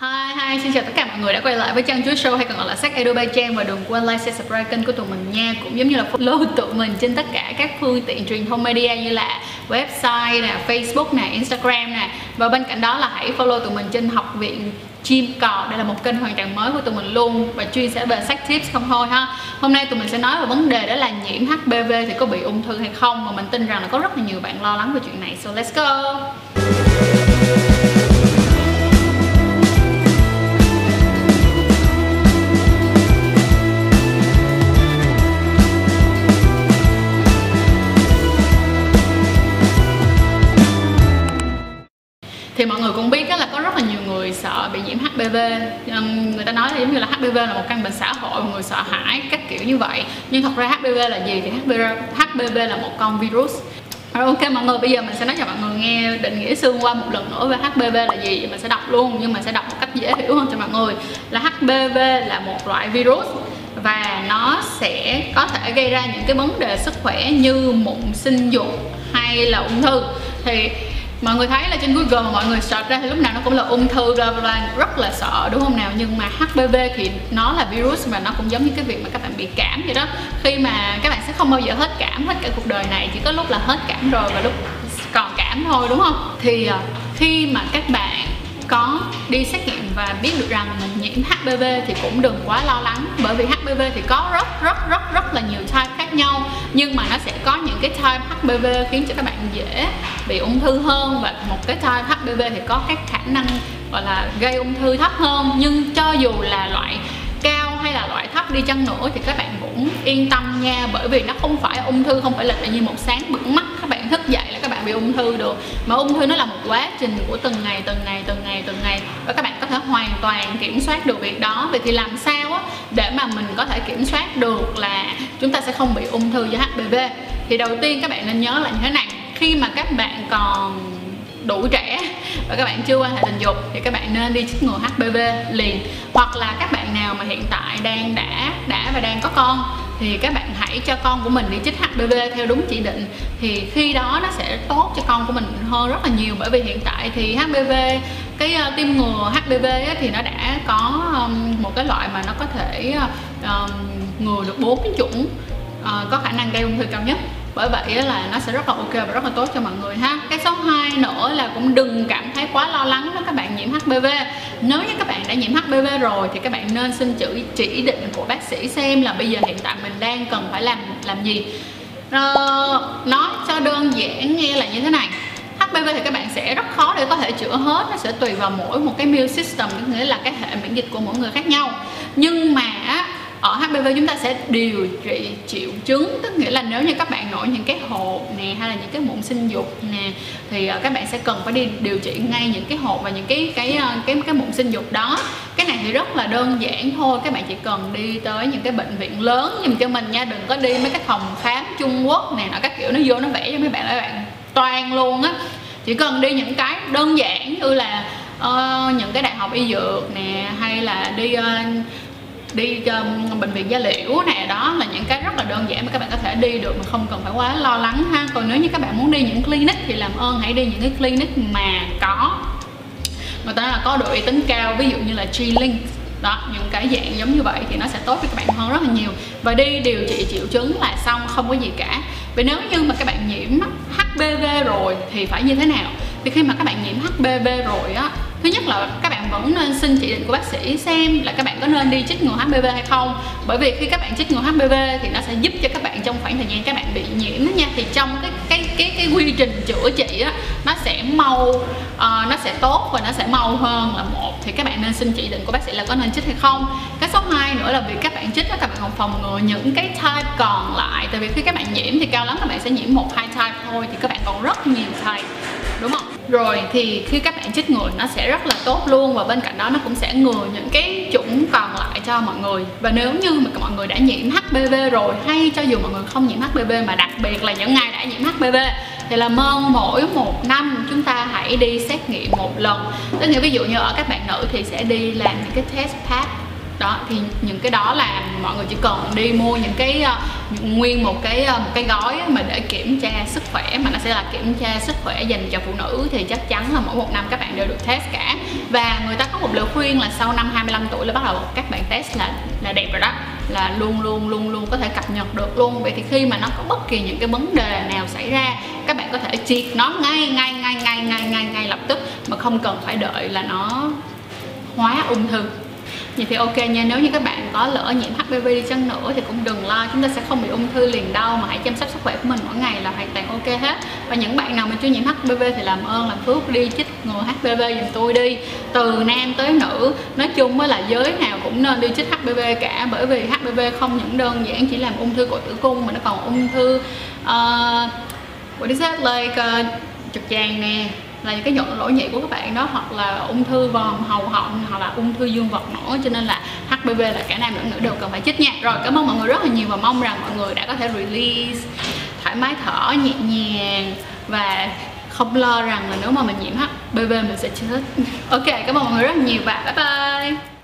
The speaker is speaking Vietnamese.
Hi, hi, xin chào tất cả mọi người đã quay lại với Trang Chuối Show hay còn gọi là Sách Adobe by Trang và đừng quên like, share, subscribe kênh của tụi mình nha. Cũng giống như là follow tụi mình trên tất cả các phương tiện truyền thông media như là website nè, Facebook nè, Instagram nè. Và bên cạnh đó là hãy follow tụi mình trên học viện chim cò. Đây là một kênh hoàn toàn mới của tụi mình luôn và chuyên sẽ về sách tips không thôi ha. Hôm nay tụi mình sẽ nói về vấn đề đó là nhiễm HPV thì có bị ung thư hay không. Và mình tin rằng là có rất là nhiều bạn lo lắng về chuyện này. So let's go! Thì mọi người cũng biết là có rất là nhiều người sợ bị nhiễm HPV người ta nói là giống như là HPV là một căn bệnh xã hội người sợ hãi các kiểu như vậy. Nhưng thật ra HPV là gì thì HPV, HPV là một con virus. Rồi ok mọi người bây giờ mình sẽ nói cho mọi người nghe định nghĩa xương qua một lần nữa về HPV là gì. Mình sẽ đọc luôn nhưng mà sẽ đọc một cách dễ hiểu hơn cho mọi người. Là HPV là một loại virus và nó sẽ có thể gây ra những cái vấn đề sức khỏe như mụn sinh dục hay là ung thư. Thì mọi người thấy là trên Google mà mọi người search ra thì lúc nào nó cũng là ung thư, bla bla rất là sợ, đúng không nào? Nhưng mà HPV thì nó là virus mà nó cũng giống như cái việc mà các bạn bị cảm vậy đó. Khi mà các bạn sẽ không bao giờ hết cảm hết cả cuộc đời này, chỉ có lúc là hết cảm rồi và lúc còn cảm thôi, đúng không? Thì ờ, khi mà các bạn có đi xét nghiệm và biết được rằng mình nhiễm HPV thì cũng đừng quá lo lắng, bởi vì HPV thì có rất rất rất rất là nhiều type khác nhau, nhưng mà nó sẽ có những cái type HPV khiến cho các bạn dễ bị ung thư hơn. Và một cái type HPV thì có các khả năng, gọi là, gây ung thư thấp hơn. Nhưng cho dù là loại hay là loại thấp đi chăng nữa thì các bạn cũng yên tâm nha. Bởi vì nó không phải ung thư, không phải là tự nhiên một sáng bừng mắt. Các bạn thức dậy là các bạn bị ung thư được. Mà ung thư nó là một quá trình của từng ngày từng ngày từng ngày từng ngày. Và các bạn có thể hoàn toàn kiểm soát được việc đó. Vậy thì làm sao á để mà mình có thể kiểm soát được là chúng ta sẽ không bị ung thư do HPV thì đầu tiên các bạn nên nhớ là như thế này. Khi mà các bạn còn đủ trẻ. Và các bạn chưa quan hệ tình dục thì các bạn nên đi chích ngừa HPV liền. Hoặc là các bạn nào mà hiện tại đang đã đã và đang có con thì các bạn hãy cho con của mình đi chích HPV theo đúng chỉ định. Thì khi đó nó sẽ tốt cho con của mình hơn rất là nhiều. Bởi vì hiện tại thì HPV cái uh, tiêm ngừa HPV á, thì nó đã có um, một cái loại mà nó có thể ngừa được bốn cái chủng uh, có khả năng gây ung thư cao nhất bởi vậy là nó sẽ rất là ok và rất là tốt cho mọi người ha. Cái số 2 nữa là cũng đừng cảm thấy quá lo lắng nếu các bạn nhiễm HPV nếu như các bạn đã nhiễm HPV rồi thì các bạn nên xin chữ chỉ định của bác sĩ xem là bây giờ hiện tại mình đang cần phải làm làm gì. Ờ, nói cho đơn giản nghe là như thế này. HPV thì các bạn sẽ rất khó để có thể chữa hết. Nó sẽ tùy vào mỗi một cái immune system nghĩa là cái hệ miễn dịch của mỗi người khác nhau. Nhưng mà ở HPV chúng ta sẽ điều trị triệu chứng tức nghĩa là nếu như các bạn nổi những cái hột nè hay là những cái mụn sinh dục nè thì ờ, các bạn sẽ cần phải đi điều trị ngay những cái hột và những cái cái ờ, cái cái mụn sinh dục đó. Cái này thì rất là đơn giản thôi các bạn chỉ cần đi tới những cái bệnh viện lớn nhưng cho mình nha đừng có đi mấy cái phòng khám Trung Quốc nè nó các kiểu nó vô nó vẽ cho mấy bạn là bạn toan luôn á. Chỉ cần đi những cái đơn giản như là uh, những cái đại học y dược nè hay là đi uh, đi um, bệnh viện gia liễu nè đó là những cái rất là đơn giản mà các bạn có thể đi được mà không cần phải quá lo lắng ha. Còn nếu như các bạn muốn đi những clinic thì làm ơn hãy đi những cái clinic mà có người ta là có độ uy tín cao ví dụ như là G-Link. Đó những cái dạng giống như vậy thì nó sẽ tốt cho các bạn hơn rất là nhiều. Và đi điều trị triệu chứng là xong không có gì cả. Vì nếu như mà các bạn nhiễm HPV rồi thì phải như thế nào? Thì khi mà các bạn nhiễm HPV rồi á thứ nhất là các bạn vẫn nên xin chỉ định của bác sĩ xem là các bạn có nên đi chích ngừa HPV hay không bởi vì khi các bạn chích ngừa HPV thì nó sẽ giúp cho các bạn trong khoảng thời gian các bạn bị nhiễm đó nha thì trong cái cái cái cái quy trình chữa trị á nó sẽ mau uh, nó sẽ tốt và nó sẽ mau hơn là một thì các bạn nên xin chỉ định của bác sĩ là có nên chích hay không cái số 2 nữa là vì các bạn chích đó các bạn còn phòng ngừa những cái type còn lại tại vì khi các bạn nhiễm thì cao lắm các bạn sẽ nhiễm một hai type thôi thì các bạn còn rất nhiều type đúng không rồi thì khi các bạn chích ngừa nó sẽ rất là tốt luôn và bên cạnh đó nó cũng sẽ ngừa những cái chủng còn lại cho mọi người. Và nếu như mà mọi người đã nhiễm HPV rồi, hay cho dù mọi người không nhiễm HPV mà đặc biệt là những ai đã nhiễm HPV thì là mong mỗi một năm chúng ta hãy đi xét nghiệm một lần. Tức nghĩa ví dụ như ở các bạn nữ thì sẽ đi làm những cái test pap đó thì những cái đó là mọi người chỉ cần đi mua những cái uh, nguyên một cái uh, một cái gói mà để kiểm tra sức khỏe mà nó sẽ là kiểm tra sức khỏe dành cho phụ nữ thì chắc chắn là mỗi một năm các bạn đều được test cả. Và người ta có một lời khuyên là sau năm 25 tuổi là bắt đầu các bạn test là là đẹp rồi đó là luôn luôn luôn luôn có thể cập nhật được luôn. Vậy thì khi mà nó có bất kỳ những cái vấn đề nào xảy ra các bạn có thể triệt nó ngay ngay ngay ngay ngay ngay ngay lập tức mà không cần phải đợi là nó hóa ung thư. Vậy thì ok nha, nếu như các bạn có lỡ nhiễm HPV đi chăng nữa thì cũng đừng lo, chúng ta sẽ không bị ung thư liền đâu mà hãy chăm sóc sức khỏe của mình mỗi ngày là hoàn toàn ok hết. Và những bạn nào mà chưa nhiễm HPV thì làm ơn làm phước đi chích ngừa HPV giùm tôi đi. Từ nam tới nữ, nói chung mới là giới nào cũng nên đi chích HPV cả bởi vì HPV không những đơn giản chỉ làm ung thư cổ tử cung mà nó còn ung thư uh, what is that like uh, trực tràng nè là những cái nhuận lỗi nhị của các bạn đó, hoặc là ung thư vòm hầu họng, hoặc là ung thư dương vật nữa cho nên là HPV là cả nam lẫn nữ đều cần phải chích nha. Rồi, cảm ơn mọi người rất là nhiều và mong rằng mọi người đã có thể release, thoải mái, thở nhẹ nhàng và không lo rằng là nếu mà mình nhiễm HPV mình sẽ chết. Ok, cảm ơn mọi người rất là nhiều và bye bye.